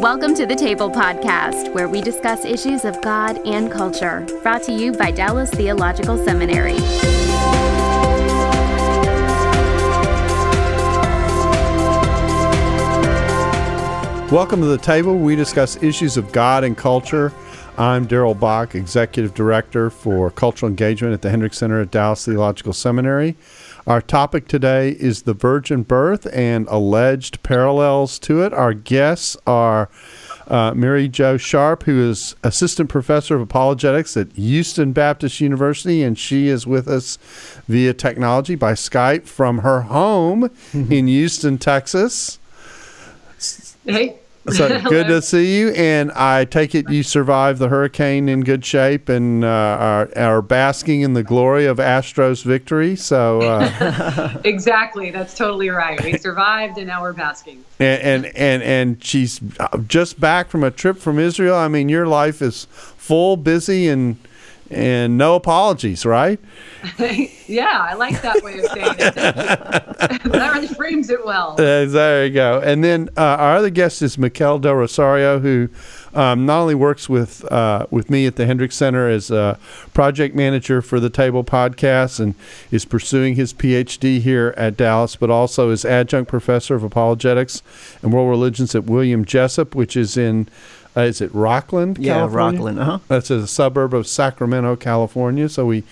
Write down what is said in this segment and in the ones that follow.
Welcome to the Table Podcast, where we discuss issues of God and culture. Brought to you by Dallas Theological Seminary. Welcome to the table. We discuss issues of God and culture. I'm Darrell Bock, Executive Director for Cultural Engagement at the Hendricks Center at Dallas Theological Seminary. Our topic today is the virgin birth and alleged parallels to it. Our guests are uh, Mary Jo Sharp, who is Assistant Professor of Apologetics at Houston Baptist University, and she is with us via technology by Skype from her home mm-hmm. in Houston, Texas. Hey. So good to see you, and I take it you survived the hurricane in good shape and uh, are, are basking in the glory of Astros victory. So uh, exactly, that's totally right. We survived, and now we're basking. And, and and and she's just back from a trip from Israel. I mean, your life is full, busy, and and no apologies, right? yeah, I like that way of saying it. that really frames it well. Uh, there you go. And then uh, our other guest is Mikel Del Rosario, who um, not only works with uh, with me at the Hendricks Center as a project manager for the Table Podcast and is pursuing his PhD here at Dallas, but also is adjunct professor of apologetics and world religions at William Jessup, which is in uh, is it Rockland? Yeah, California? Rocklin. Uh huh. That's a suburb of Sacramento, California. So we,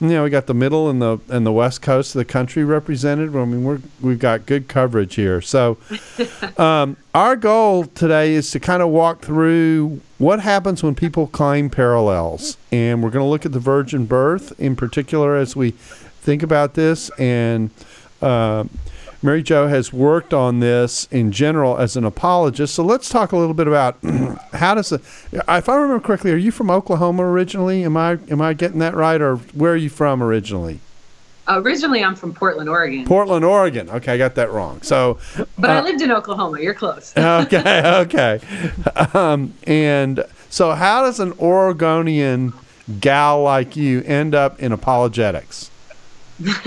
you know, we got the middle and the and the west coast of the country represented. I mean, we're we've got good coverage here. So, um, our goal today is to kind of walk through what happens when people climb parallels, and we're going to look at the virgin birth in particular as we think about this and. Uh, Mary Jo has worked on this in general as an apologist. So let's talk a little bit about how does the, If I remember correctly, are you from Oklahoma originally? Am I am I getting that right, or where are you from originally? Originally, I'm from Portland, Oregon. Portland, Oregon. Okay, I got that wrong. So, but uh, I lived in Oklahoma. You're close. okay, okay. Um, and so, how does an Oregonian gal like you end up in apologetics?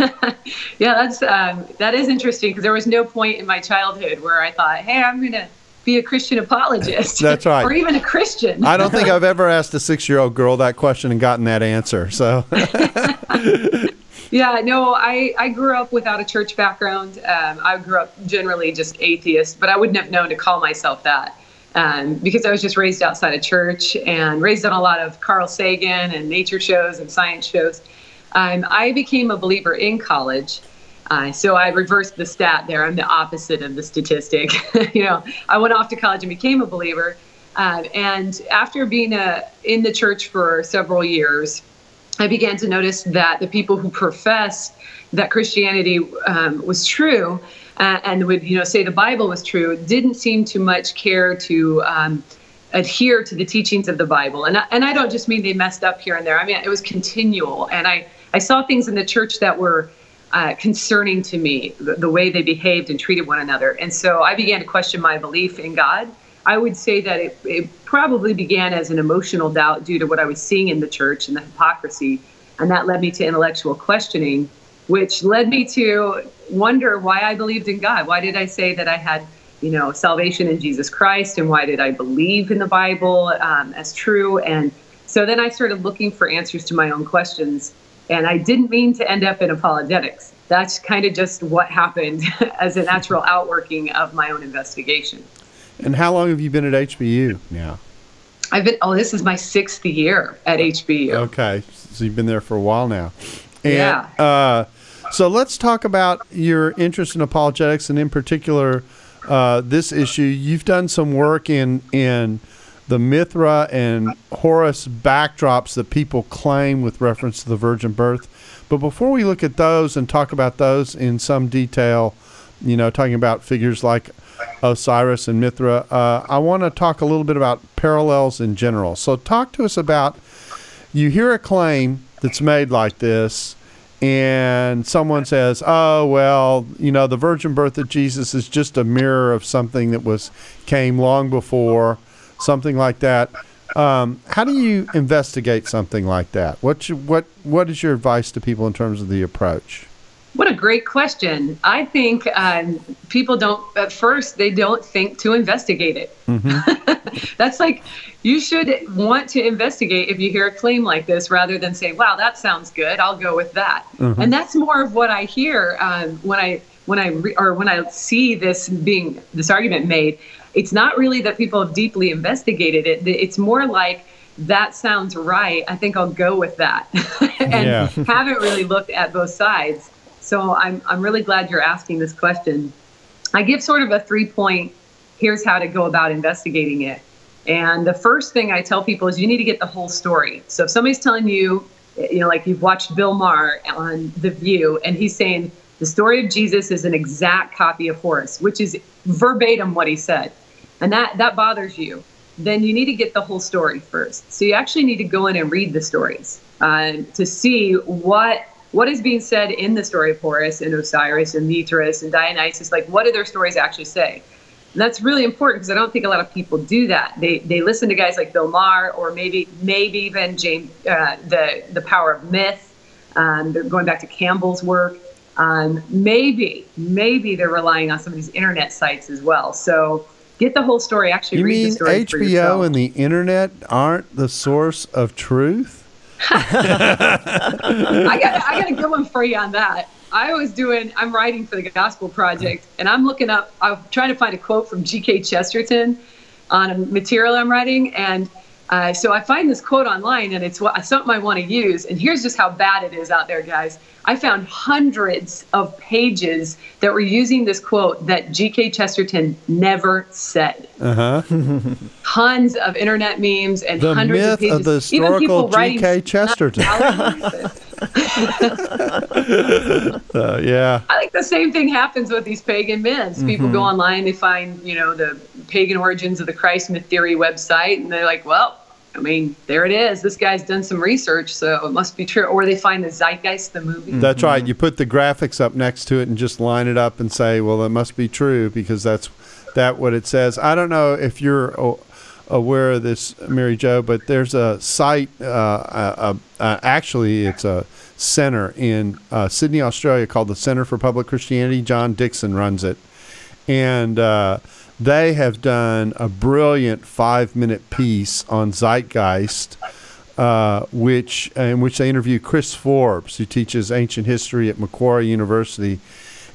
yeah, that's um, that is interesting because there was no point in my childhood where I thought, "Hey, I'm going to be a Christian apologist." That's right, or even a Christian. I don't think I've ever asked a six-year-old girl that question and gotten that answer. So. yeah, no, I, I grew up without a church background. Um, I grew up generally just atheist, but I wouldn't have known to call myself that. Um, because I was just raised outside of church and raised on a lot of Carl Sagan and nature shows and science shows. Um, I became a believer in college. Uh, so I reversed the stat there. I'm the opposite of the statistic. you know, I went off to college and became a believer. Uh, and after being uh, in the church for several years, I began to notice that the people who professed that Christianity um, was true uh, and would, you know, say the Bible was true, didn't seem to much care to um, adhere to the teachings of the Bible. And I, and I don't just mean they messed up here and there. I mean it was continual, and I I saw things in the church that were uh, concerning to me, the, the, way they behaved and treated one another. And so I began to question my belief in God. I would say that it, it probably began as an emotional doubt due to what I was seeing in the church and the hypocrisy. And that led me to intellectual questioning, which led me to wonder why I believed in God. Why did I say that I had, you know, salvation in Jesus Christ? And why did I believe in the Bible um, as true? And so then I started looking for answers to my own questions and I didn't mean to end up in apologetics. That's kind of just what happened as a natural outworking of my own investigation. And how long have you been at HBU now? I've been, oh, this is my sixth year at HBU. Okay. So you've been there for a while now. And, yeah. Uh, so let's talk about your interest in apologetics and in particular uh, this issue. You've done some work in, in the Mithra and Horus backdrops that people claim with reference to the virgin birth. But before we look at those and talk about those in some detail, you know, talking about figures like Osiris and Mithra, uh, I want to talk a little bit about parallels in general. So, talk to us about you hear a claim that's made like this, and someone says, "Oh, well, you know, the virgin birth of Jesus is just a mirror of something that was came long before." Something like that. Um, how do you investigate something like that? What what what is your advice to people in terms of the approach? What a great question. I think um, people don't, at first, they don't think to investigate it. Mm-hmm. That's like, you should want to investigate if you hear a claim like this rather than say, wow, that sounds good. I'll go with that. Mm-hmm. And that's more of what I hear um, when I, when I, re- or when I see this being, this argument made. It's not really that people have deeply investigated it. It's more like, that sounds right. I think I'll go with that. and haven't really looked at both sides. So I'm, I'm really glad you're asking this question. I give sort of a three point here's how to go about investigating it. And the first thing I tell people is you need to get the whole story. So if somebody's telling you, you know, like you've watched Bill Maher on The View, and he's saying the story of Jesus is an exact copy of Horus, which is verbatim what he said, and that that bothers you, then you need to get the whole story first. So you actually need to go in and read the stories uh, to see what what is being said in the story of Horus and Osiris and Mithras and Dionysus? Like, what do their stories actually say? And that's really important because I don't think a lot of people do that. They they listen to guys like Bill Maher or maybe maybe even James uh, the the Power of Myth. Um, they're going back to Campbell's work. Um, maybe maybe they're relying on some of these internet sites as well. So get the whole story. Actually, you read mean the story HBO and the internet aren't the source of truth? I got I got a good one for you on that. I was doing I'm writing for the Gospel Project and I'm looking up I'm trying to find a quote from G.K. Chesterton on a material I'm writing and uh, so I find this quote online and it's what, something I want to use. And here's just how bad it is out there, guys. I found hundreds of pages that were using this quote that G.K. Chesterton never said. Uh huh. Tons of internet memes and the hundreds myth of pages. of the historical G.K. Chesterton. uh, yeah. I think the same thing happens with these pagan myths. Mm-hmm. People go online, they find, you know, the pagan origins of the Christ myth theory website, and they're like, well, I mean, there it is. This guy's done some research, so it must be true. Or they find the zeitgeist, the movie. That's mm-hmm. right. You put the graphics up next to it and just line it up and say, "Well, that must be true because that's that what it says." I don't know if you're aware of this, Mary Jo, but there's a site. Uh, uh, actually, it's a center in uh, Sydney, Australia, called the Center for Public Christianity. John Dickson runs it, and uh, they have done a brilliant five minute piece on Zeitgeist, uh, which in which they interview Chris Forbes, who teaches ancient history at Macquarie University,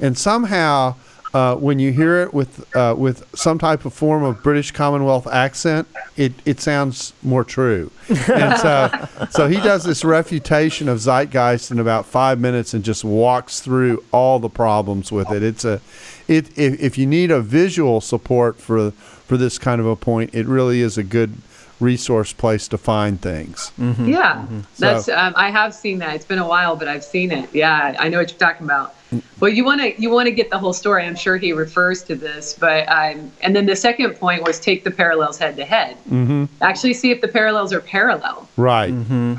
and somehow. Uh, when you hear it with uh, with some type of form of British Commonwealth accent, it, it sounds more true. And so, so he does this refutation of Zeitgeist in about five minutes and just walks through all the problems with it. It's a it if, if you need a visual support for for this kind of a point, it really is a good resource place to find things. Mm-hmm. Yeah, mm-hmm. that's so, um, I have seen that. It's been a while, but I've seen it. Yeah, I know what you're talking about. Well, you want to you want to get the whole story. I'm sure he refers to this, but um, and then the second point was take the parallels head to head. Mm-hmm. Actually, see if the parallels are parallel. Right. Mm-hmm.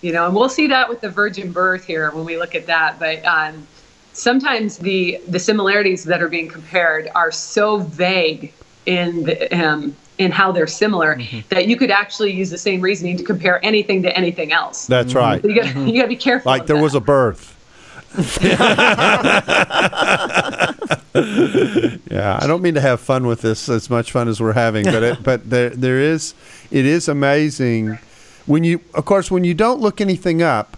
You know, and we'll see that with the virgin birth here when we look at that. But um, sometimes the the similarities that are being compared are so vague in the, um, in how they're similar mm-hmm. that you could actually use the same reasoning to compare anything to anything else. That's mm-hmm. right. So you got mm-hmm. you got to be careful. Like there that. was a birth. yeah, I don't mean to have fun with this as much fun as we're having, but it, but there there is it is amazing when you of course when you don't look anything up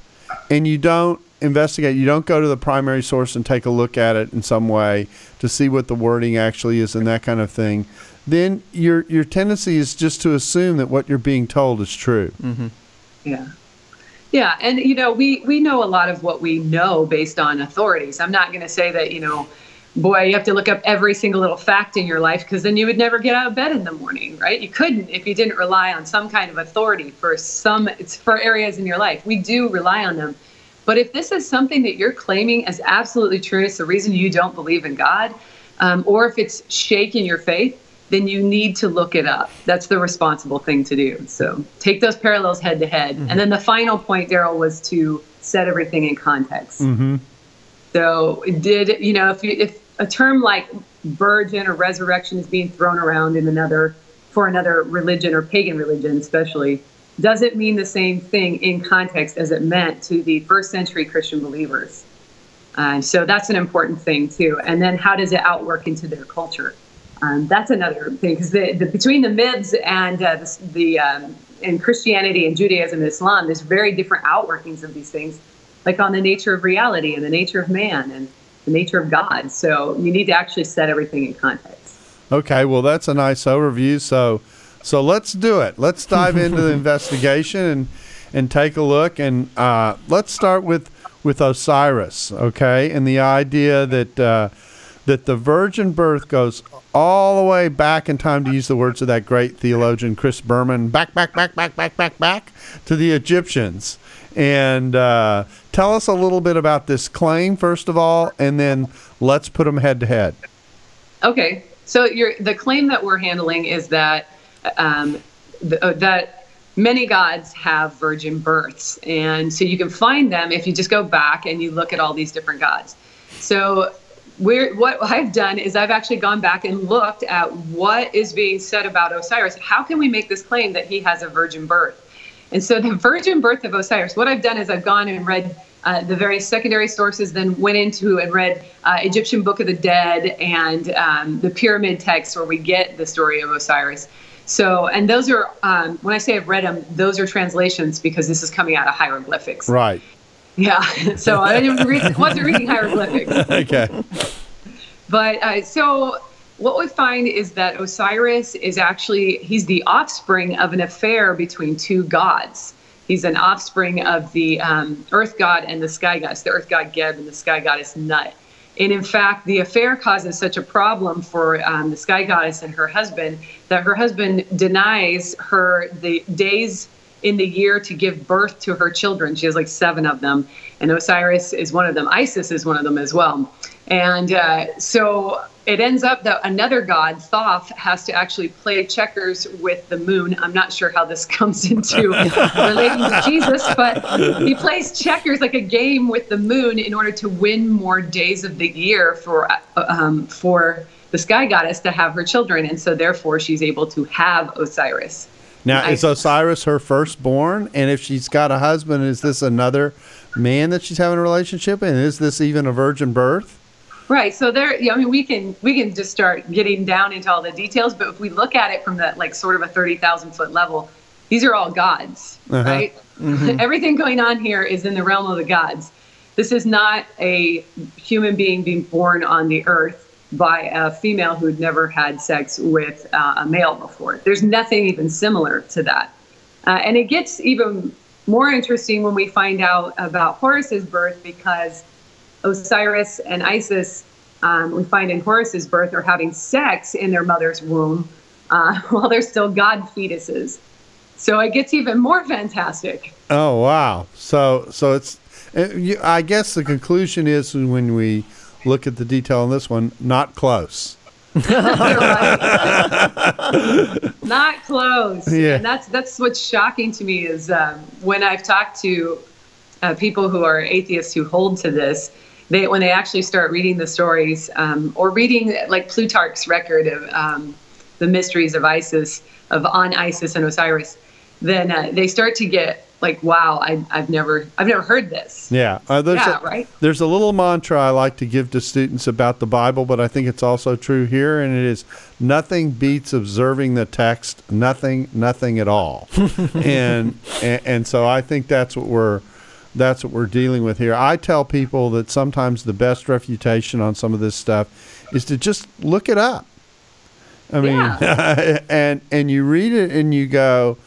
and you don't investigate. You don't go to the primary source and take a look at it in some way to see what the wording actually is and that kind of thing. Then your your tendency is just to assume that what you're being told is true. Mm-hmm. Yeah. Yeah, and you know we we know a lot of what we know based on authorities. I'm not going to say that you know, boy, you have to look up every single little fact in your life because then you would never get out of bed in the morning, right? You couldn't if you didn't rely on some kind of authority for some it's for areas in your life. We do rely on them, but if this is something that you're claiming as absolutely true, it's the reason you don't believe in God, um, or if it's shaking your faith, then you need to look it up. That's the responsible thing to do. So take those parallels head to head. And then the final point, Daryl, was to set everything in context. Mm-hmm. So did you know if you, if a term like virgin or resurrection is being thrown around in another for another religion or pagan religion, especially does it mean the same thing in context as it meant to the first century Christian believers. Uh, so that's an important thing too. And then how does it outwork into their culture? Um, that's another thing because the, the, between the myths and uh, the, the um, in Christianity and Judaism and Islam, there's very different outworkings of these things, like on the nature of reality and the nature of man and the nature of God. So you need to actually set everything in context. Okay, well that's a nice overview. So so let's do it. Let's dive into the investigation and and take a look and uh, let's start with with Osiris, okay, and the idea that uh, that the virgin birth goes all the way back in time, to use the words of that great theologian Chris Berman, back, back, back, back, back, back, back to the Egyptians. And uh, tell us a little bit about this claim, first of all, and then let's put them head to head. Okay, so the claim that we're handling is that um, uh, that many gods have virgin births. And so you can find them if you just go back and you look at all these different gods. So what I've done is I've actually gone back and looked at what is being said about Osiris. How can we make this claim that he has a virgin birth? And so the virgin birth of Osiris, what I've done is I've gone and read uh, the various secondary sources, then went into and read uh, Egyptian Book of the Dead and um, the pyramid texts where we get the story of Osiris. So, and those are, um, when I say I've read them, those are translations because this is coming out of hieroglyphics. Right. Yeah. So I didn't read, wasn't reading hieroglyphics. okay. But uh, so what we find is that Osiris is actually, he's the offspring of an affair between two gods. He's an offspring of the um, earth god and the sky goddess, the earth god Geb and the sky goddess Nut. And in fact, the affair causes such a problem for um, the sky goddess and her husband that her husband denies her the days in the year to give birth to her children. She has like seven of them, and Osiris is one of them. Isis is one of them as well. And uh, so it ends up that another god, Thoth, has to actually play checkers with the moon. I'm not sure how this comes into relating to Jesus, but he plays checkers like a game with the moon in order to win more days of the year for uh, um, for the sky goddess to have her children, and so therefore she's able to have Osiris. Now, is Osiris her firstborn? And if she's got a husband, is this another man that she's having a relationship? And is this even a virgin birth? Right. So there, I mean, we can we can just start getting down into all the details, but if we look at it from that like sort of a thirty thousand foot level, these are all gods, uh-huh. right? Mm-hmm. Everything going on here is in the realm of the gods. This is not a human being being born on the earth by a female who'd never had sex with uh, a male before. There's nothing even similar to that, uh, and it gets even more interesting when we find out about Horus's birth because Osiris and Isis, um, we find in Horus's birth, are having sex in their mother's womb uh, while they're still god fetuses. So it gets even more fantastic. Oh wow! So so it's, I guess the conclusion is when we look at the detail on this one, not close. not close. Yeah. And that's that's what's shocking to me is um, when I've talked to uh, people who are atheists who hold to this, they when they actually start reading the stories um, or reading like Plutarch's record of um, the mysteries of Isis of on Isis and Osiris, then uh, they start to get like, wow, I, have never I've never heard this. Yeah, uh, there's yeah, a, right. There's a little mantra I like to give to students about the Bible, but I think it's also true here, and it is nothing beats observing the text. Nothing, nothing at all. and, and and so I think that's what we're that's what we're dealing with here. I tell people that sometimes the best refutation on some of this stuff is to just look it up. I mean, yeah. and and you read it and you go,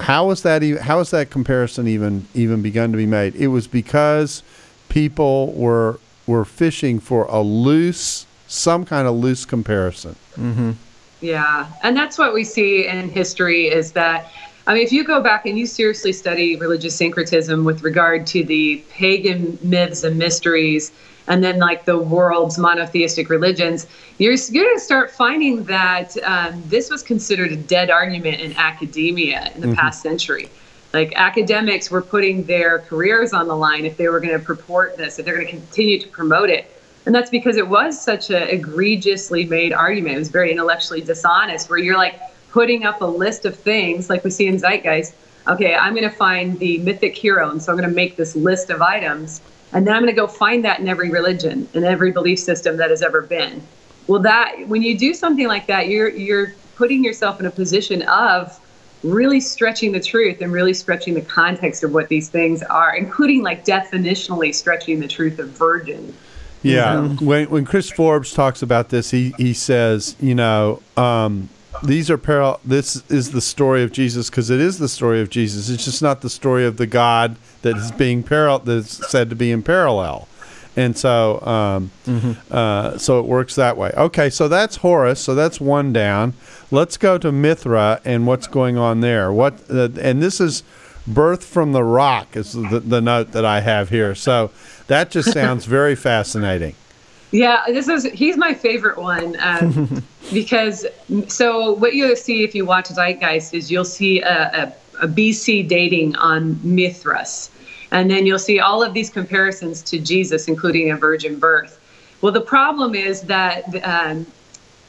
how is that even? How is that comparison even even begun to be made? It was because people were were fishing for a loose, some kind of loose comparison. Mm-hmm. Yeah, and that's what we see in history is that I mean, if you go back and you seriously study religious syncretism with regard to the pagan myths and mysteries, and then like the world's monotheistic religions, you're, you're going to start finding that um, this was considered a dead argument in academia in the mm-hmm. past century. Like academics were putting their careers on the line if they were going to purport this, if they're going to continue to promote it. And that's because it was such an egregiously made argument. It was very intellectually dishonest, where you're like, putting up a list of things like we see in Zeitgeist. Okay, I'm going to find the mythic hero, and so I'm going to make this list of items. and then I'm going to go find that in every religion and every belief system that has ever been. Well, that when you do something like that, you're you're putting yourself in a position of really stretching the truth and really stretching the context of what these things are, including like definitionally stretching the truth of virgin. Yeah. When when Chris Forbes talks about this, he he says, you know, um, these are parallel. This is the story of Jesus because it is the story of Jesus. It's just not the story of the God that is being parallel. That's said to be in parallel. And so, um, mm-hmm. uh, so it works that way. Okay, so that's Horus. So that's one down. Let's go to Mithra and what's going on there. What uh, and this is birth from the rock is the, the note that I have here. So that just sounds very fascinating. Yeah, this is he's my favorite one um, because so what you'll see if you watch Zeitgeist is you'll see a, a, a BC dating on Mithras, and then you'll see all of these comparisons to Jesus, including a virgin birth. Well, the problem is that um,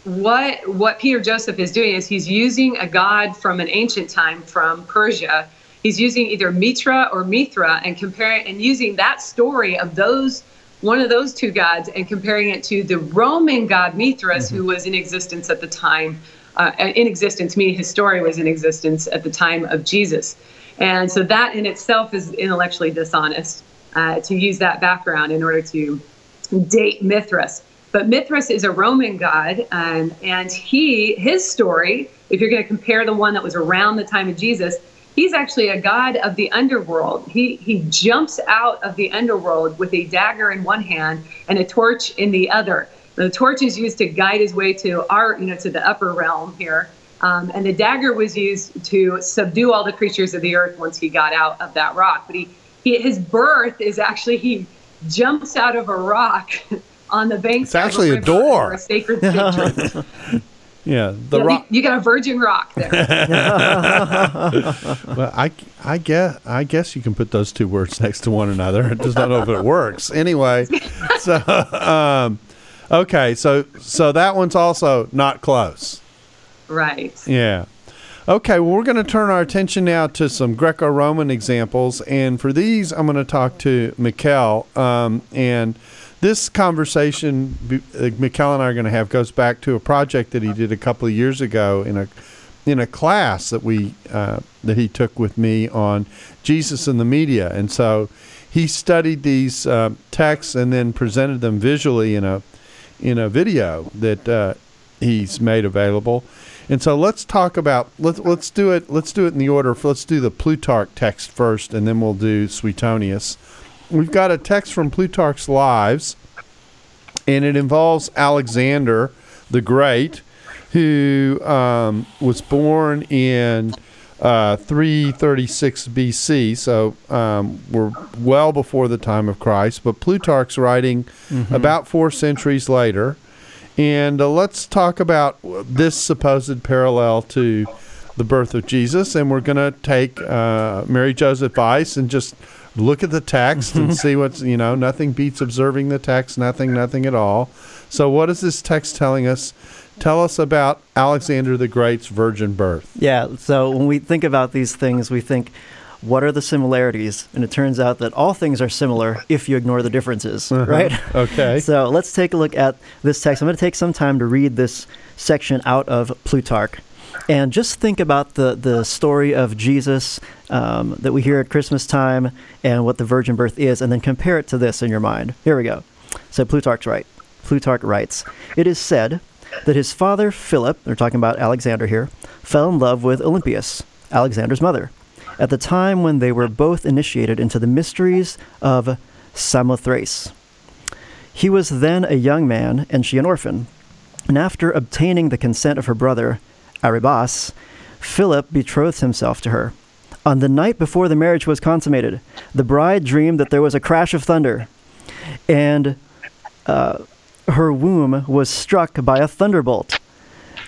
what what Peter Joseph is doing is he's using a god from an ancient time from Persia. He's using either Mitra or Mithra and comparing and using that story of those one of those two gods and comparing it to the Roman god Mithras, mm-hmm. who was in existence at the time. Uh, in existence, meaning his story was in existence at the time of Jesus. And so that in itself is intellectually dishonest uh, to use that background in order to date Mithras. But Mithras is a Roman god, um, and he his story, if you're going to compare the one that was around the time of Jesus, he's actually a god of the underworld. He he jumps out of the underworld with a dagger in one hand and a torch in the other. The torch is used to guide his way to our, you know, to the upper realm here. Um, and the dagger was used to subdue all the creatures of the earth once he got out of that rock. But he, he his birth is actually he jumps out of a rock on the banks. It's actually a, a door. A sacred Yeah, the you, rock. You got a virgin rock there. well, I, I guess I guess you can put those two words next to one another. I just don't know if it works. Anyway, so um, okay, so so that one's also not close. Right. Yeah. Okay, well, we're going to turn our attention now to some Greco Roman examples. And for these, I'm going to talk to Mikel. Um, and this conversation uh, Mikel and I are going to have goes back to a project that he did a couple of years ago in a in a class that we uh, that he took with me on Jesus and the media, and so he studied these uh, texts and then presented them visually in a in a video that uh, he's made available. And so let's talk about let's let's do it let's do it in the order. Let's do the Plutarch text first, and then we'll do Suetonius we've got a text from Plutarch's Lives, and it involves Alexander the Great, who um, was born in uh, 336 BC. So um, we're well before the time of Christ, but Plutarch's writing mm-hmm. about four centuries later. And uh, let's talk about this supposed parallel to the birth of Jesus. And we're going to take uh, Mary Jo's advice and just look at the text and see what's you know nothing beats observing the text nothing nothing at all. So what is this text telling us? Tell us about alexander the great's virgin birth. Yeah so when we think about these things we think what are the similarities? And it turns out that all things are similar if you ignore the differences uh-huh. right? Okay. So let's take a look at this text. I'm going to take some time to read this section out of plutarch and just think about the, the story of Jesus um, that we hear at Christmas time and what the virgin birth is, and then compare it to this in your mind. Here we go. So Plutarch's right. Plutarch writes, It is said that his father Philip, they're talking about Alexander here, fell in love with Olympias, Alexander's mother, at the time when they were both initiated into the mysteries of Samothrace. He was then a young man, and she an orphan. And after obtaining the consent of her brother, Aribas, Philip betrothed himself to her. On the night before the marriage was consummated, the bride dreamed that there was a crash of thunder, and uh, her womb was struck by a thunderbolt,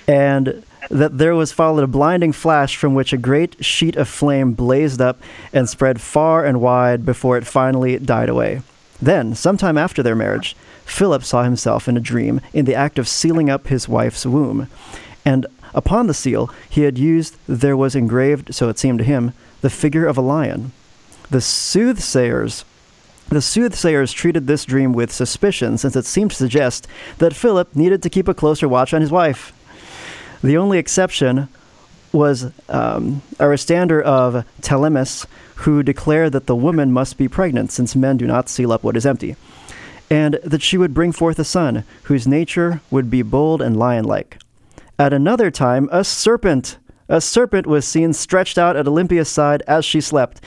and that there was followed a blinding flash from which a great sheet of flame blazed up and spread far and wide before it finally died away. Then, sometime after their marriage, Philip saw himself in a dream in the act of sealing up his wife's womb. And Upon the seal he had used, there was engraved, so it seemed to him, the figure of a lion. The soothsayers The soothsayers treated this dream with suspicion since it seemed to suggest that Philip needed to keep a closer watch on his wife. The only exception was um, Aristander of Telemus, who declared that the woman must be pregnant, since men do not seal up what is empty, and that she would bring forth a son, whose nature would be bold and lion like. At another time, a serpent, a serpent was seen stretched out at Olympias' side as she slept.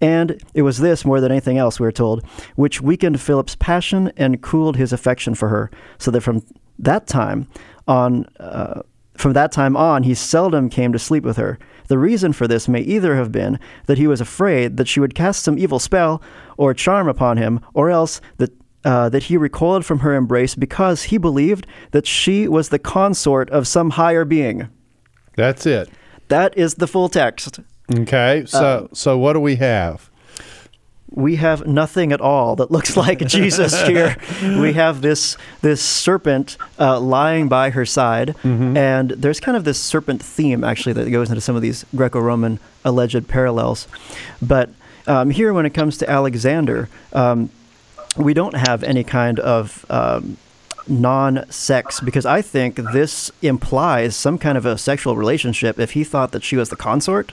And it was this, more than anything else, we are told, which weakened Philip's passion and cooled his affection for her, so that from that time on, uh, from that time on, he seldom came to sleep with her. The reason for this may either have been that he was afraid that she would cast some evil spell or charm upon him, or else that uh, that he recoiled from her embrace because he believed that she was the consort of some higher being. That's it. That is the full text. Okay. So so what do we have? we have nothing at all that looks like Jesus here. We have this this serpent uh, lying by her side, and there's kind of this serpent theme actually that goes into some of these Greco-Roman alleged parallels. But um, here, when it comes to Alexander, um, we don't have any kind of um, non-sex because I think this implies some kind of a sexual relationship. If he thought that she was the consort,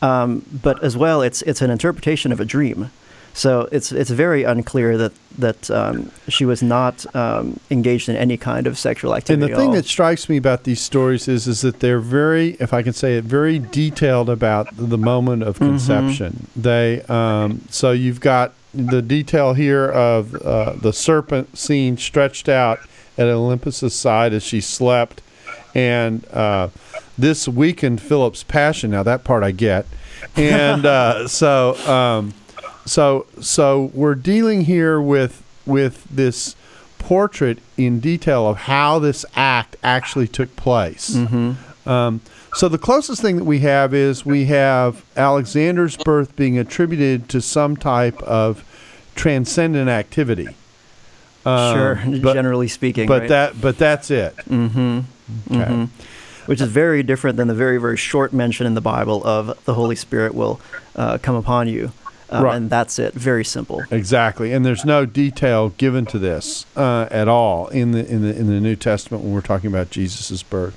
um, but as well, it's it's an interpretation of a dream. So it's it's very unclear that that um, she was not um, engaged in any kind of sexual activity. And the thing that strikes me about these stories is is that they're very, if I can say it, very detailed about the moment of conception. They um, so you've got the detail here of uh, the serpent scene stretched out at Olympias's side as she slept, and uh, this weakened Philip's passion. Now that part I get, and uh, so. Um, so so we're dealing here with with this portrait in detail of how this act actually took place. Um, so the closest thing that we have is we have Alexander's birth being attributed to some type of transcendent activity. Um, sure, but, generally speaking, but right? that but that's it. Mhm. Okay. Mhm. which is very different than the very very short mention in the Bible of the Holy Spirit will uh, come upon you, um, Right. and that's it. Very simple. Exactly, and there's no detail given to this uh, at all in the in the in the New Testament when we're talking about Jesus' birth.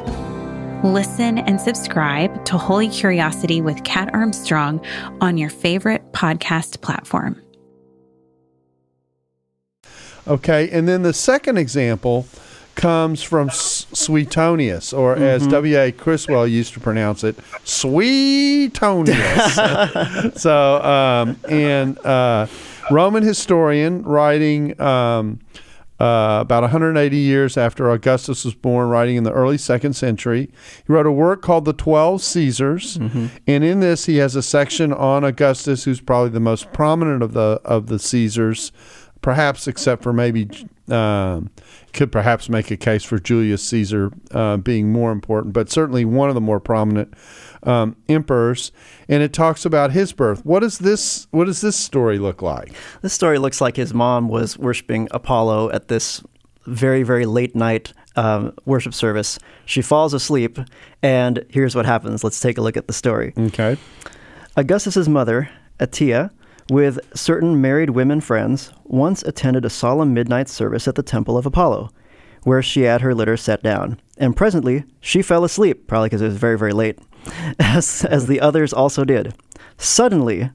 Listen and subscribe to Holy Curiosity with Kat Armstrong on your favorite podcast platform. Okay, and then the second example comes from S- Suetonius, or as W.A. Criswell used to pronounce it, Suetonius. so, um, and uh, Roman historian writing um, uh, about 180 years after Augustus was born, writing in the early second century, he wrote a work called The Twelve Caesars, and in this he has a section on Augustus, who's probably the most prominent of the of the Caesars perhaps except for maybe um, could perhaps make a case for Julius Caesar uh, being more important, but certainly one of the more prominent um, emperors. And it talks about his birth. What does this What does this story look like? This story looks like his mom was worshiping Apollo at this very, very late night um, worship service. She falls asleep, and here's what happens. Let's take a look at the story. Okay. Augustus's mother, Atia, with certain married women friends, once attended a solemn midnight service at the temple of Apollo, where she had her litter set down. And presently she fell asleep, probably because it was very, very late, as, as the others also did. Suddenly,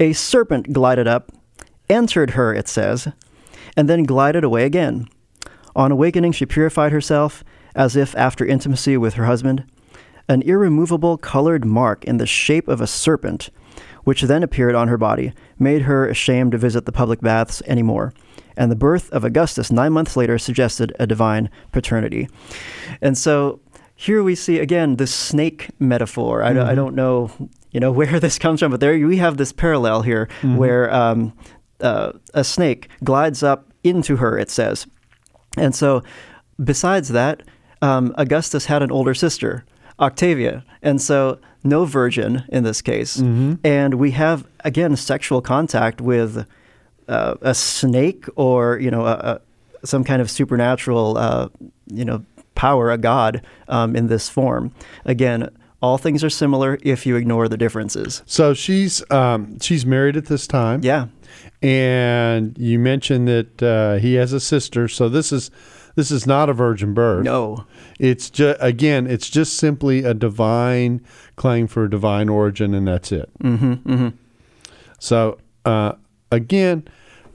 a serpent glided up, entered her, it says, and then glided away again. On awakening, she purified herself, as if after intimacy with her husband. An irremovable colored mark in the shape of a serpent which then appeared on her body, made her ashamed to visit the public baths anymore. And the birth of Augustus nine months later suggested a divine paternity. And so here we see again the snake metaphor. I, mm-hmm. I don't know, you know, where this comes from, but there we have this parallel here mm-hmm. where um, uh, a snake glides up into her. It says, and so besides that, um, Augustus had an older sister, Octavia, and so no virgin in this case. Mm-hmm. And we have again sexual contact with uh, a snake or you know a, a, some kind of supernatural uh, you know power, a god um, in this form. Again, all things are similar if you ignore the differences. So she's um, she's married at this time. Yeah. And you mentioned that uh, he has a sister. So this is this is not a virgin birth. No. It's just again, it's just simply a divine claim for a divine origin, and that's it. Mm-hmm, mm-hmm. So uh, again,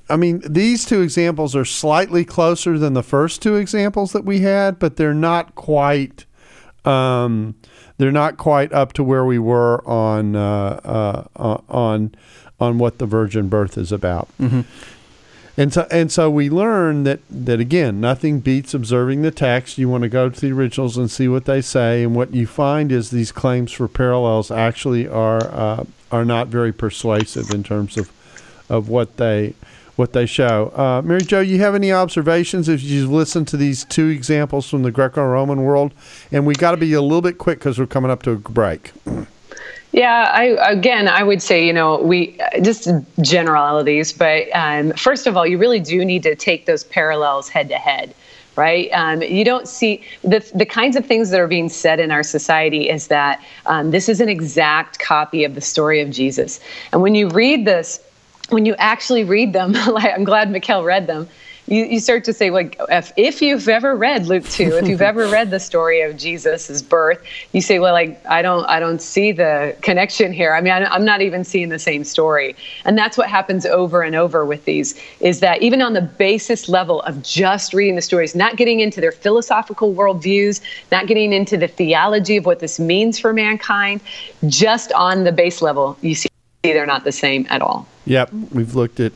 I mean, these two examples are slightly closer than the first two examples that we had, but they're not quite. Um, they're not quite up to where we were on uh, uh, on on what the virgin birth is about. Mm-hmm. And so and so we learn that that again, nothing beats observing the text. You want to go to the originals and see what they say, and what you find is these claims for parallels actually are uh, are not very persuasive in terms of of what they what they show. Uh, Mary Jo, you have any observations if you've listened to these two examples from the Greco-Roman world? And we got to be a little bit quick because we're coming up to a break. Yeah, I again, I would say you know we just generalities, but um, first of all, you really do need to take those parallels head to head right? Um, you don't see the, the kinds of things that are being said in our society is that um, this is an exact copy of the story of Jesus. And when you read this, when you actually read them, like I'm glad Mikel read them, you, you start to say, like, if, if you've ever read Luke 2, if you've ever read the story of Jesus' birth, you say, well, like, I don't, I don't see the connection here. I mean, I'm not even seeing the same story. And that's what happens over and over with these, is that even on the basis level of just reading the stories, not getting into their philosophical worldviews, not getting into the theology of what this means for mankind, just on the base level, you see they're not the same at all. Yep, we've looked at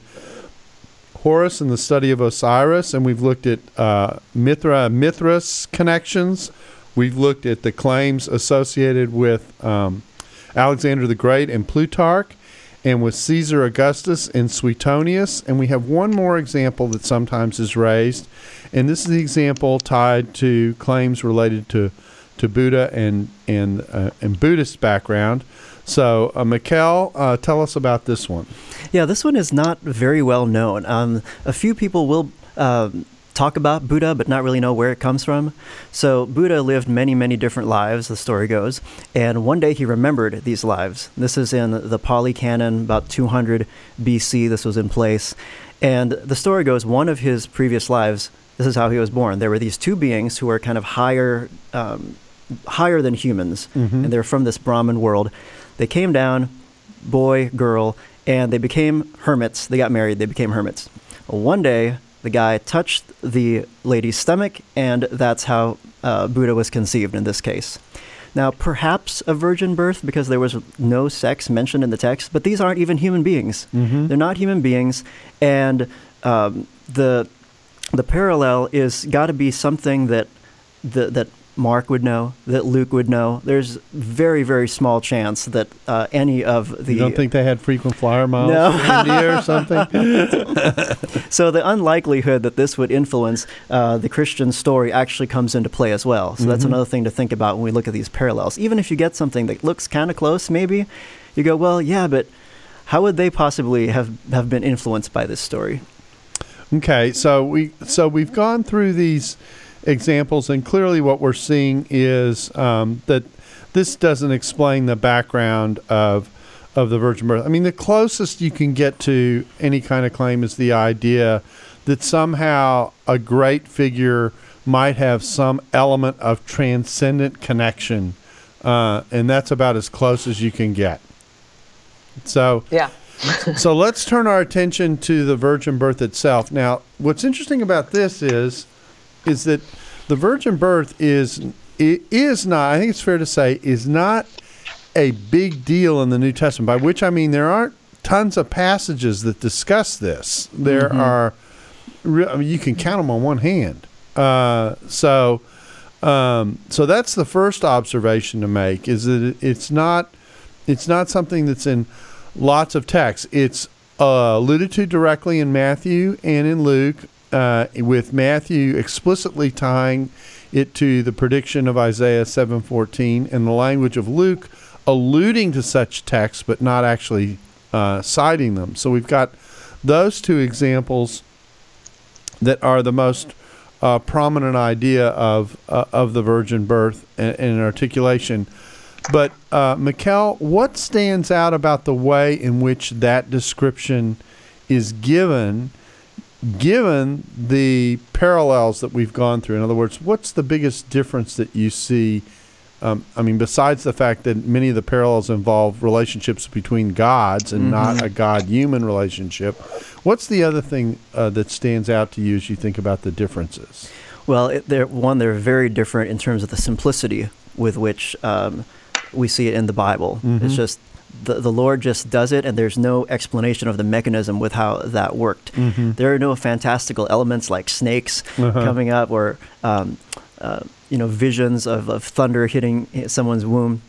Horus and the study of Osiris, and we've looked at uh, Mithra Mithras connections. We've looked at the claims associated with um, Alexander the Great and Plutarch, and with Caesar Augustus and Suetonius. And we have one more example that sometimes is raised, and this is the example tied to claims related to to Buddha and and uh, and Buddhist background. So, uh, Mikel, uh, tell us about this one. Yeah, this one is not very well known. Um, a few people will. Uh, talk about Buddha, but not really know where it comes from. So, Buddha lived many, many different lives, the story goes, and one day he remembered these lives. This is in the Pali Canon, about 200 BC, this was in place. And the story goes one of his previous lives, this is how he was born. There were these two beings who were kind of higher. Um, higher than humans, mm-hmm. and they're from this Brahmin world. They came down, boy, girl, and they became hermits. They got married, they became hermits. One day, the guy touched the lady's stomach, and that's how uh, Buddha was conceived in this case. Now, perhaps a virgin birth because there was no sex mentioned in the text, but these aren't even human beings. Mm-hmm. They're not human beings, and um, the the parallel is got to be something that the, that Mark would know, that Luke would know. There's very, very small chance that uh, any of the. You don't think they had frequent flyer miles no. to India or something? so the unlikelihood that this would influence uh, the Christian story actually comes into play as well. So mm-hmm. that's another thing to think about when we look at these parallels. Even if you get something that looks kind of close, maybe, you go, well, yeah, but how would they possibly have, have been influenced by this story? Okay, so we so we've gone through these examples, and clearly what we're seeing is um, that this doesn't explain the background of of the virgin birth. I mean, the closest you can get to any kind of claim is the idea that somehow a great figure might have some element of transcendent connection, uh, and that's about as close as you can get. So yeah. so let's turn our attention to the virgin birth itself. Now, what's interesting about this is is that the virgin birth is is not. I think it's fair to say is not a big deal in the New Testament. By which I mean there aren't tons of passages that discuss this. There are, I mean, you can count them on one hand. Uh, so, um, so that's the first observation to make: is that it's not, it's not something that's in lots of texts. It's uh, alluded to directly in Matthew and in Luke, uh, with Matthew explicitly tying it to the prediction of Isaiah 7:14, and the language of Luke alluding to such texts but not actually uh, citing them. So we've got those two examples that are the most uh, prominent idea of uh, of the virgin birth and, and articulation. But uh, Mikel, what stands out about the way in which that description is given, given the parallels that we've gone through? In other words, what's the biggest difference that you see? Um, I mean, besides the fact that many of the parallels involve relationships between gods and not a God-human relationship, what's the other thing uh, that stands out to you as you think about the differences? Well, it, they're, one, they're very different in terms of the simplicity with which um, we see it in the Bible. It's just the, the Lord just does it, and there's no explanation of the mechanism with how that worked. There are no fantastical elements like snakes coming up or um, uh, you know visions of, of thunder hitting someone's womb.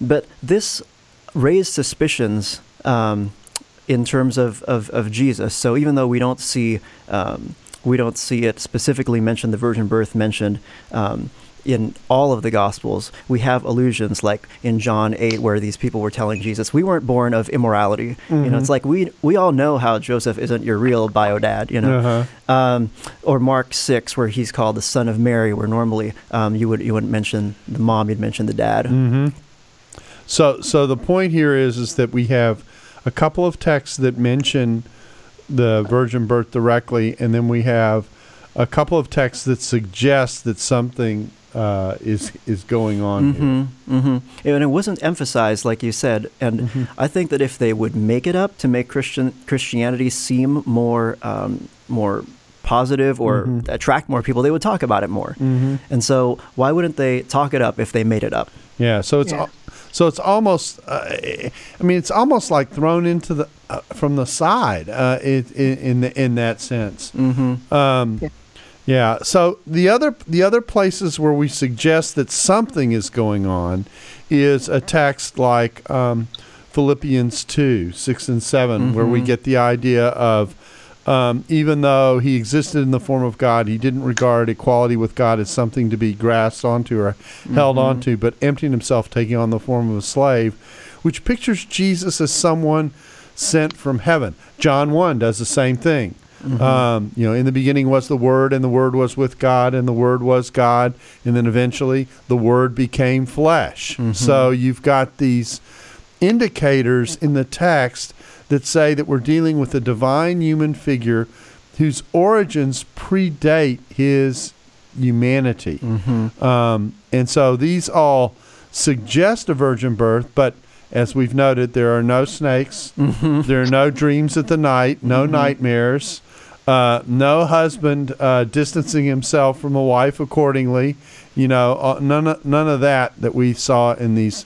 But this raised suspicions um, in terms of, of, of Jesus. So even though we don't see um, we don't see it specifically mentioned, the virgin birth mentioned um, in all of the Gospels, we have allusions like in John 8, where these people were telling Jesus, We weren't born of immorality. You know, it's like we, we all know how Joseph isn't your real bio dad, you know. Uh-huh. Um, or Mark 6, where he's called the son of Mary, where normally um, you, would, you wouldn't mention the mom, you'd mention the dad. So, so the point here is is that we have a couple of texts that mention the virgin birth directly, and then we have a couple of texts that suggest that something uh, is is going on. here. hmm And it wasn't emphasized, like you said. And Mm-hmm. I think that if they would make it up to make Christian Christianity seem more um, more positive or Mm-hmm. attract more people, they would talk about it more. And so, why wouldn't they talk it up if they made it up? Yeah. So it's Yeah. al- so it's almost. Uh, I mean, it's almost like thrown into the uh, from the side. Uh, it, in in, the, in that sense. Mm-hmm. Um, Yeah. Yeah. So the other the other places where we suggest that something is going on is a text like um, Philippians two six and 7 where we get the idea of um, even though he existed in the form of God, he didn't regard equality with God as something to be grasped onto or held onto, but emptying himself, taking on the form of a slave, which pictures Jesus as someone sent from heaven. John 1 does the same thing. Mm-hmm. Um, you know, in the beginning was the Word, and the Word was with God, and the Word was God, and then eventually the Word became flesh. Mm-hmm. So you've got these indicators in the text that say that we're dealing with a divine human figure whose origins predate his humanity. Mm-hmm. Um, and so these all suggest a virgin birth, but as we've noted, there are no snakes, there are no dreams at the night, no nightmares, uh, no husband uh, distancing himself from a wife accordingly. You know, uh, none of, none of that that we saw in these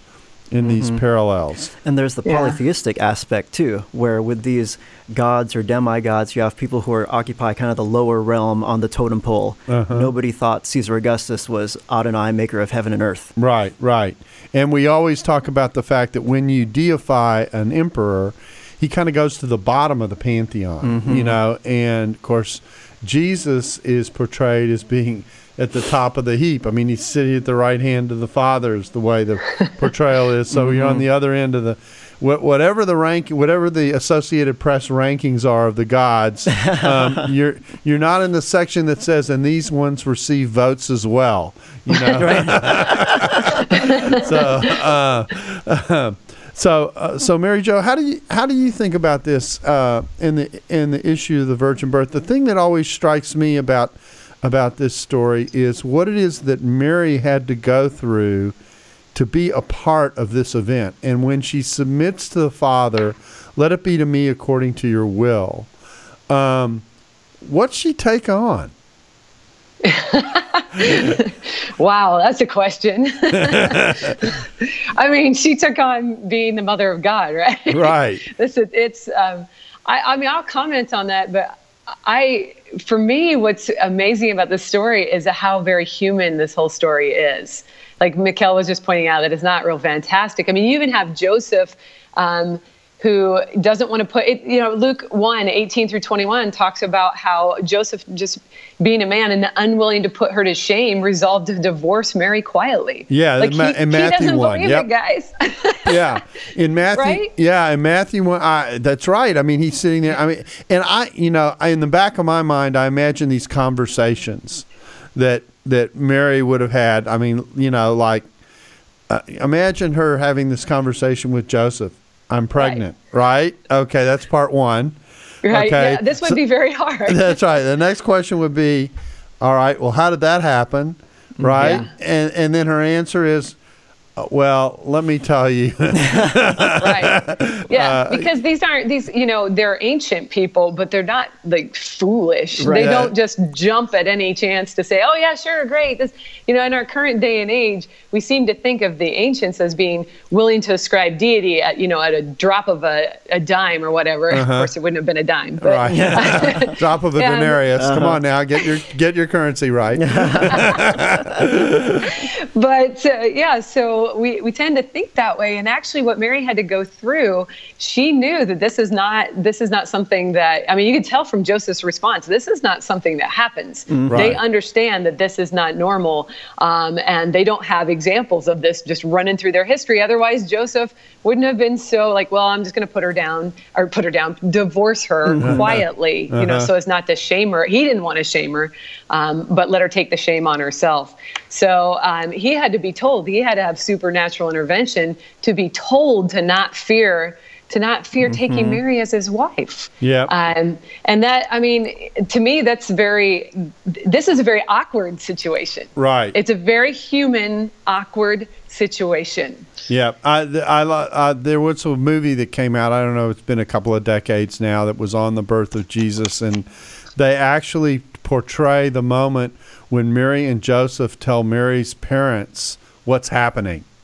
in these parallels. And there's the Yeah. polytheistic aspect too, where with these gods or demigods, you have people who are occupy kind of the lower realm on the totem pole. Uh-huh. Nobody thought Caesar Augustus was Adonai, maker of heaven and earth. Right, right. And we always talk about the fact that when you deify an emperor, he kind of goes to the bottom of the pantheon, you know, and of course, Jesus is portrayed as being at the top of the heap. I mean, he's sitting at the right hand of the Father, is the way the portrayal is. So you're on the other end of the. Whatever the rank, whatever the Associated Press rankings are of the gods, um, you're you're not in the section that says, "and these ones receive votes as well." You know, so uh, so uh, so Mary Jo, how do you how do you think about this uh, in the in the issue of the virgin birth? The thing that always strikes me about about this story is what it is that Mary had to go through to be a part of this event, and when she submits to the Father, let it be to me according to your will. Um, what's she take on? wow, that's a question. I mean, she took on being the mother of God, right? Right. this is, it's. Um, I, I mean, I'll comment on that, but I, for me, what's amazing about this story is how very human this whole story is. Like Mikel was just pointing out that it's not real fantastic. I mean, you even have Joseph. Um, who doesn't want to put it, you know, Luke 1, 18 through 21 talks about how Joseph, just being a man and unwilling to put her to shame, resolved to divorce Mary quietly. Yeah, like Ma- he, he Matthew doesn't 1, believe yep. it, guys. yeah, in Matthew. Right? Yeah, in Matthew one. I, that's right. I mean, he's sitting there. I mean, and I, you know, I, in the back of my mind, I imagine these conversations that that Mary would have had. I mean, you know, like uh, imagine her having this conversation with Joseph. I'm pregnant, right? Okay, that's part one. right? Okay, Yeah, this would so- be very hard. That's right. The next question would be, all right, well, how did that happen? Right? Yeah. And and then her answer is, well, let me tell you. right. Yeah, Uh, because these aren't these, you know, they're ancient people, but they're not like foolish. Right. They don't just jump at any chance to say, "Oh yeah, sure, great." This, you know, in our current day and age, we seem to think of the ancients as being willing to ascribe deity at, you know, at a drop of a, a dime or whatever. Of course, it wouldn't have been a dime, but right. Drop of a Yeah. denarius. Come on now, get your get your currency right. but uh, yeah, so we, we tend to think that way. And actually, what Mary had to go through, she knew that this is not this is not something that I mean, you could tell from Joseph's response. This is not something that happens. Right. They understand that this is not normal, um, and they don't have examples of this just running through their history. Otherwise, Joseph wouldn't have been so like, well, I'm just going to put her down or put her down, divorce her quietly, you know, Uh-huh. so as not to shame her. He didn't want to shame her, um, but let her take the shame on herself. So um, he had to be told. He had to have supernatural intervention to be told to not fear. To not fear taking Mary as his wife. Yep. Um, and that, I mean, to me, that's very, this is a very awkward situation. Right. It's a very human, awkward situation. Yeah, I, I, uh, there was a movie that came out. I don't know. It's been a couple of decades now. That was on the birth of Jesus, and they actually portray the moment when Mary and Joseph tell Mary's parents what's happening.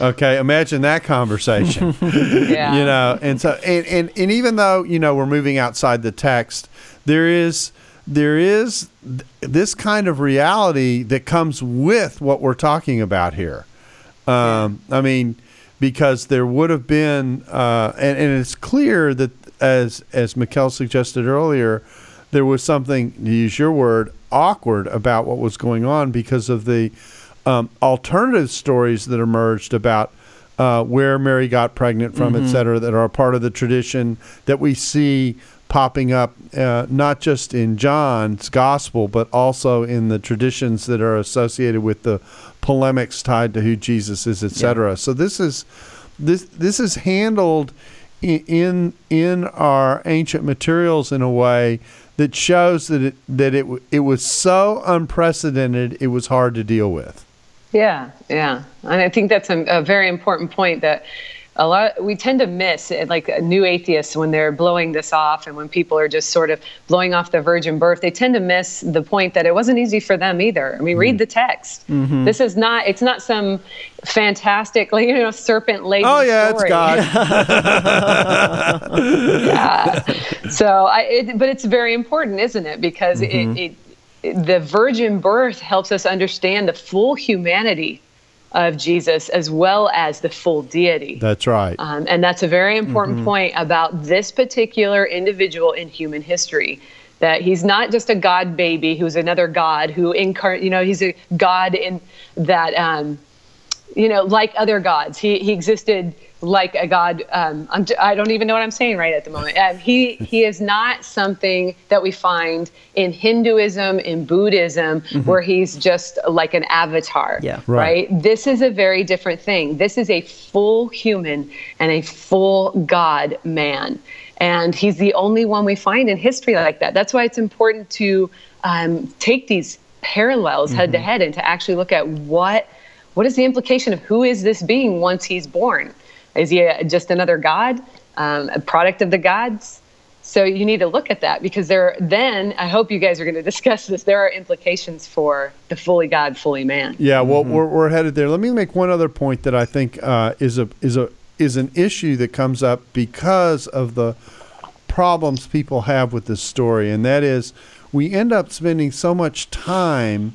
Okay, imagine that conversation. Yeah. you know and so and, and and even though you know we're moving outside the text there is there is th- this kind of reality that comes with what we're talking about here um, i mean because there would have been uh, and, and it's clear that as as Mikel suggested earlier there was something to use your word awkward about what was going on because of the um, alternative stories that emerged about uh, where Mary got pregnant from, et cetera, that are a part of the tradition that we see popping up uh, not just in John's gospel, but also in the traditions that are associated with the polemics tied to who Jesus is, et cetera. So this is this this is handled in in our ancient materials in a way that shows that it that it it was so unprecedented it was hard to deal with. Yeah, yeah, and I think that's a, a very important point that a lot we tend to miss, like new atheists when they're blowing this off, and when people are just sort of blowing off the virgin birth, they tend to miss the point that it wasn't easy for them either. I mean, read mm. the text. Mm-hmm. This is not it's not some fantastic, like you know, serpent lady Oh yeah, it's god yeah So, I, it, but it's very important, isn't it? Because it, mm-hmm. it, it, the virgin birth helps us understand the full humanity of Jesus as well as the full deity. That's right. Um, and that's a very important point about this particular individual in human history. That he's not just a God baby who's another God who incarnate, you know, he's a God in that, um, you know, like other gods. He, he existed like a God. Um, I'm, I don't even know what I'm saying right at the moment. Um, he, he is not something that we find in Hinduism, in Buddhism, where he's just like an avatar. Yeah. Right. right? This is a very different thing. This is a full human and a full God man. And he's the only one we find in history like that. That's why it's important to um, take these parallels head to head and to actually look at what what is the implication of who is this being once he's born? Is he a, just another god, um, a product of the gods? So you need to look at that because there. Then I hope you guys are going to discuss this. There are implications for the fully God, fully man. Yeah, well, we're, we're headed there. Let me make one other point that I think uh, is a is a is an issue that comes up because of the problems people have with this story, and that is we end up spending so much time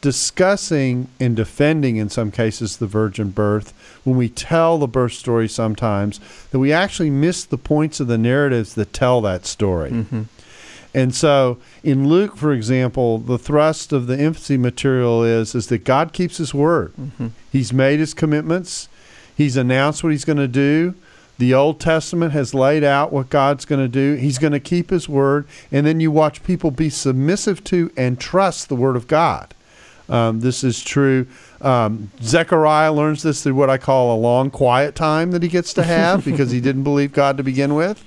discussing and defending, in some cases, the virgin birth when we tell the birth story sometimes that we actually miss the points of the narratives that tell that story. Mm-hmm. And so in Luke, for example, the thrust of the infancy material is is that God keeps his word. Mm-hmm. He's made his commitments. He's announced what he's going to do. The Old Testament has laid out what God's going to do. He's going to keep his word. And then you watch people be submissive to and trust the word of God. Um, this is true. Um, Zechariah learns this through what I call a long quiet time that he gets to have because he didn't believe God to begin with.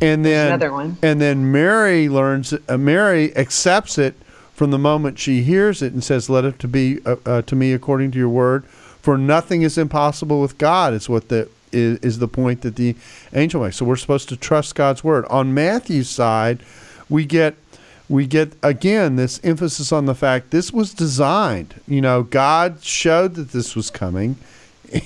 And then another one. and then Mary learns. Uh, Mary accepts it from the moment she hears it and says, "Let it to be uh, uh, to me according to your word." For nothing is impossible with God. Is what the is, is the point that the angel makes. So we're supposed to trust God's word. On Matthew's side, we get we get again this emphasis on the fact this was designed. You know, God showed that this was coming.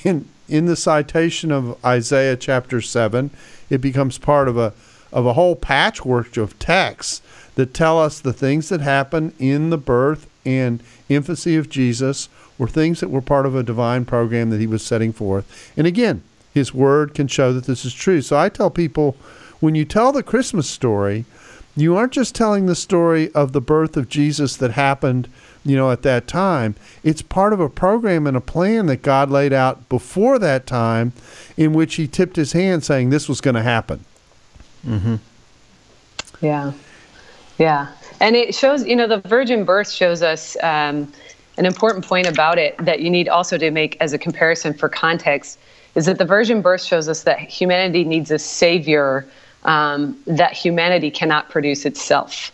In in the citation of Isaiah chapter seven, it becomes part of a of a whole patchwork of texts that tell us the things that happen in the birth and infancy of Jesus were things that were part of a divine program that he was setting forth. And again, his word can show that this is true. So I tell people when you tell the Christmas story, you aren't just telling the story of the birth of Jesus that happened, you know, at that time. It's part of a program and a plan that God laid out before that time in which he tipped his hand saying this was going to happen. Mhm. Yeah. Yeah. And it shows, you know, the virgin birth shows us um, an important point about it that you need also to make as a comparison for context is that the virgin birth shows us that humanity needs a savior um, that humanity cannot produce itself.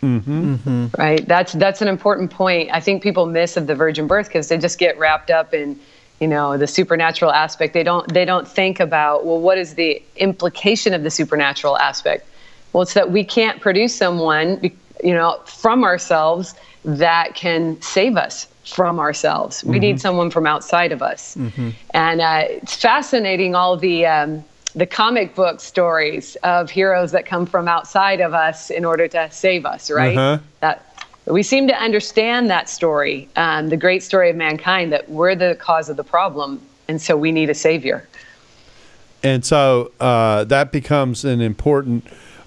Right. That's that's an important point. I think people miss of the virgin birth because they just get wrapped up in, you know, the supernatural aspect. They don't they don't think about well, what is the implication of the supernatural aspect? Well, it's that we can't produce someone, you know, from ourselves that can save us from ourselves. We need someone from outside of us. And uh, it's fascinating all the um, the comic book stories of heroes that come from outside of us in order to save us. Right? Uh-huh. That we seem to understand that story, um, the great story of mankind, that we're the cause of the problem, and so we need a savior. and so uh, that becomes an important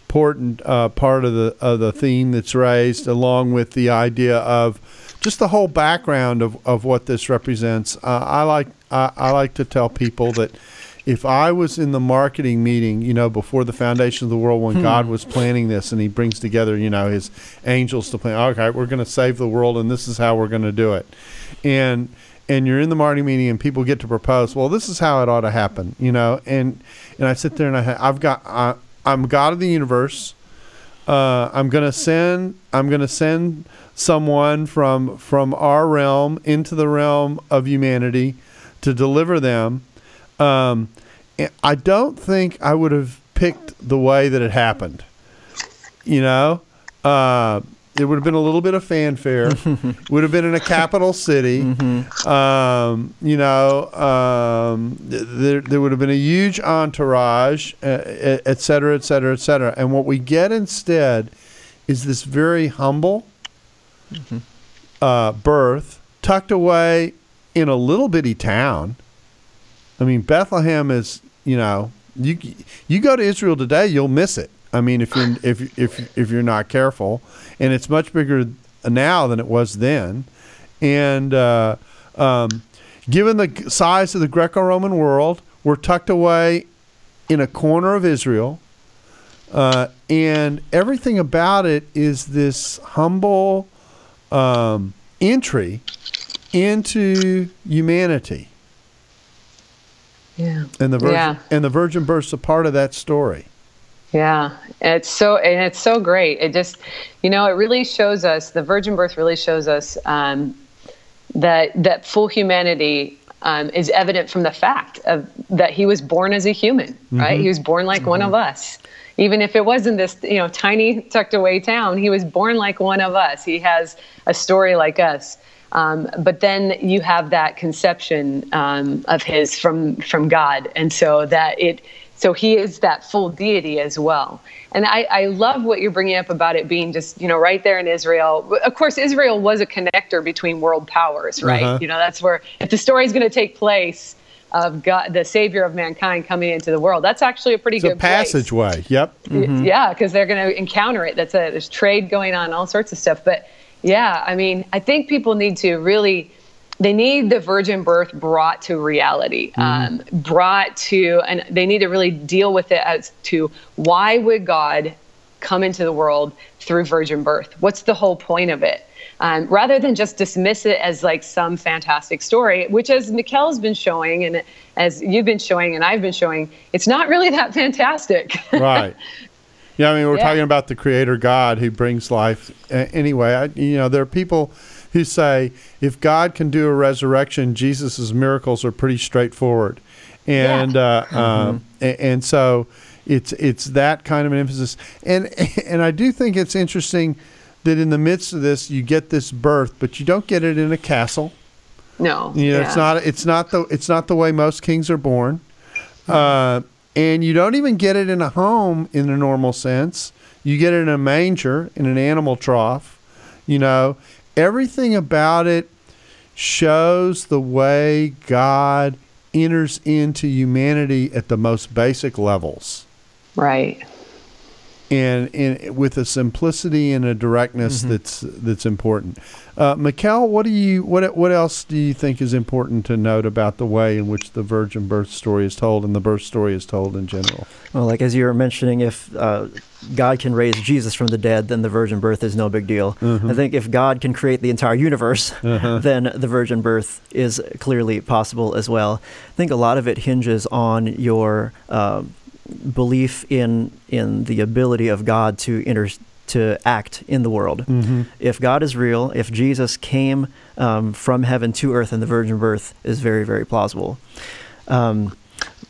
important uh, part of the of the theme that's raised, along with the idea of just the whole background of, of what this represents. Uh, I like I, I like to tell people that if I was in the marketing meeting, you know, before the foundation of the world, when God was planning this, and He brings together, you know, His angels to plan. Okay, we're going to save the world, and this is how we're going to do it, and and you're in the marketing meeting and people get to propose well this is how it ought to happen you know? And and i sit there and i i've got I, i'm god of the universe. Uh, i'm going to send i'm going to send someone from from our realm into the realm of humanity to deliver them um, i don't think i would have picked the way that it happened you know? Uh, it would have been a little bit of fanfare. Would have been in a capital city. Um, you know um, there, there would have been a huge entourage uh, et cetera et cetera et cetera. And what we get instead is this very humble uh, birth tucked away in a little bitty town I mean, Bethlehem is, you know, you you go to Israel today, you'll miss it. I mean, if you're if if if you're not careful, and it's much bigger now than it was then, and uh, um, given the size of the Greco-Roman world, we're tucked away in a corner of Israel, uh, and everything about it is this humble um, entry into humanity. Yeah. And the virgin, Yeah. and the virgin birth's a part of that story. Yeah, it's so and it's so great. It just, you know, it really shows us the virgin birth really shows us um, that that full humanity um, is evident from the fact of that he was born as a human, right? He was born like one of us. even if it wasn't this you know tiny tucked away town he was born like one of us he has a story like us um, but then you have that conception um, of his from from god and so that it so he is that full deity as well and I, I love what you're bringing up about it being just you know right there in israel of course israel was a connector between world powers right Uh-huh. you know that's where if the story is going to take place of god the savior of mankind coming into the world that's actually a pretty It's a good place. passageway. Yep. Y- Yeah, because they're going to encounter it. That's a there's trade going on, all sorts of stuff. But yeah, I mean, I think people need to really they need the virgin birth brought to reality, um, brought to, and they need to really deal with it as to why would God come into the world through virgin birth? What's the whole point of it? Um, rather than just dismiss it as like some fantastic story, which as Mikel's been showing and as you've been showing and I've been showing, it's not really that fantastic. right. Yeah, I mean, we're Yeah. talking about the Creator God who brings life. Uh, anyway, I, you know, there are people who say if God can do a resurrection, Jesus' miracles are pretty straightforward, and uh, um, a- and so it's it's that kind of an emphasis. And and I do think it's interesting that in the midst of this, you get this birth, but you don't get it in a castle. no, You know, yeah. it's not it's not the it's not the way most kings are born, uh, and you don't even get it in a home in a normal sense. You get it in a manger in an animal trough. You know, everything about it shows the way God enters into humanity at the most basic levels right. and, and with a simplicity and a directness mm-hmm. that's that's important. Uh, what do you what what else do you think is important to note about the way in which the virgin birth story is told and the birth story is told in general? Well, like as you were mentioning, if uh, God can raise Jesus from the dead, then the virgin birth is no big deal. I think if God can create the entire universe, then the virgin birth is clearly possible as well. I think a lot of it hinges on your uh, belief in in the ability of God to inter- to act in the world. If God is real, if Jesus came um, from heaven to earth, and the virgin birth is very very plausible. Um,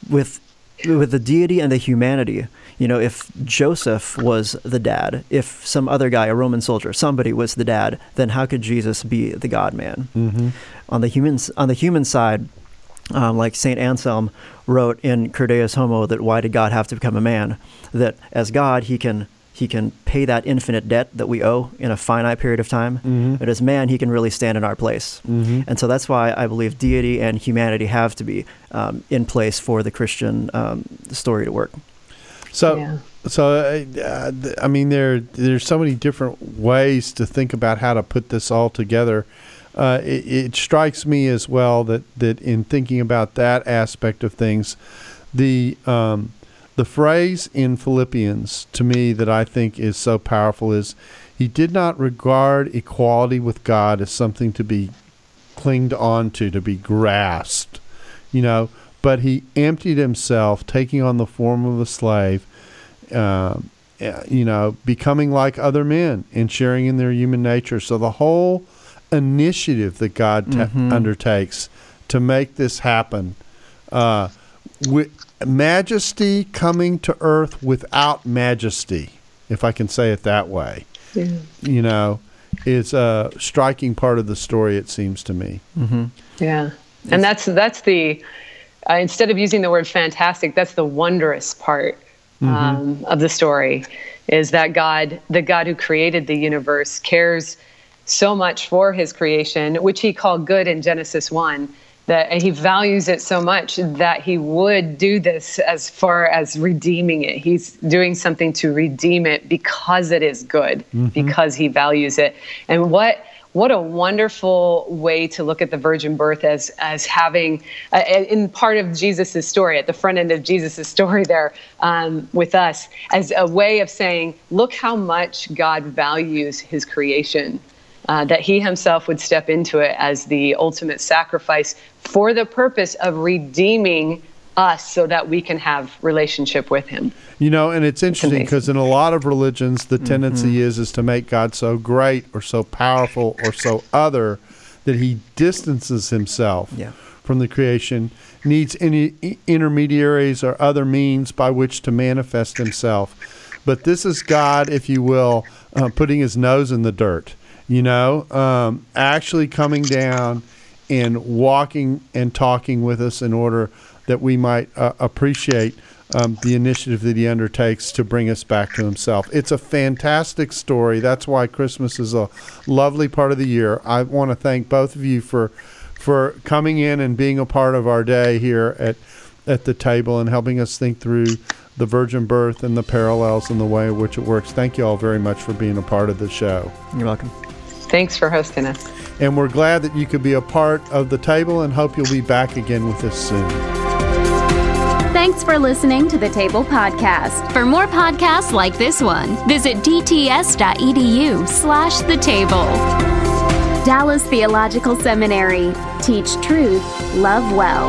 with with the deity and the humanity. You know, if Joseph was the dad, if some other guy, a Roman soldier, somebody was the dad, then how could Jesus be the God man? Mm-hmm. On the human on the human side, um, like Saint Anselm wrote in Cur Deus Homo that why did God have to become a man? That as God he can he can pay that infinite debt that we owe in a finite period of time, but as man he can really stand in our place. And so that's why I believe deity and humanity have to be um, in place for the Christian um, story to work. So, Yeah. so uh, uh, I mean, there there's so many different ways to think about how to put this all together. Uh, it, it strikes me as well that that in thinking about that aspect of things, the um, the phrase in Philippians to me that I think is so powerful is, "He did not regard equality with God as something to be clinged on to, to be grasped." you know, but he emptied himself, taking on the form of a slave, uh, you know, becoming like other men and sharing in their human nature. So the whole initiative that God ta- undertakes to make this happen, uh, with majesty coming to earth without majesty, if I can say it that way, you know, is a striking part of the story. It seems to me. Yeah, and that's that's the uh, instead of using the word fantastic, that's the wondrous part um, of the story. Is that God, the God who created the universe, cares so much for His creation, which He called good in Genesis one. That He values it so much that He would do this as far as redeeming it. He's doing something to redeem it because it is good, because He values it. And what what a wonderful way to look at the virgin birth as as having uh, in part of Jesus' story at the front end of Jesus' story there um, with us as a way of saying look how much God values his creation uh, that he himself would step into it as the ultimate sacrifice for the purpose of redeeming us so that we can have relationship with him You know, and it's interesting because in a lot of religions, the tendency is is to make God so great or so powerful or so other that he distances himself Yeah. from the creation, needs any intermediaries or other means by which to manifest himself. But this is God, if you will, uh, putting his nose in the dirt, you know, um, actually coming down and walking and talking with us in order that we might uh, appreciate um, the initiative that he undertakes to bring us back to himself. It's a fantastic story. That's why Christmas is a lovely part of the year. I want to thank both of you for for coming in and being a part of our day here at at the table and helping us think through the virgin birth and the parallels and the way in which it works. Thank you all very much for being a part of the show. You're welcome. Thanks for hosting us. And we're glad that you could be a part of the table and hope you'll be back again with us soon. Thanks for listening to the Table Podcast. For more podcasts like this one, visit dts.edu slash the table. Dallas Theological Seminary. Teach truth, love well.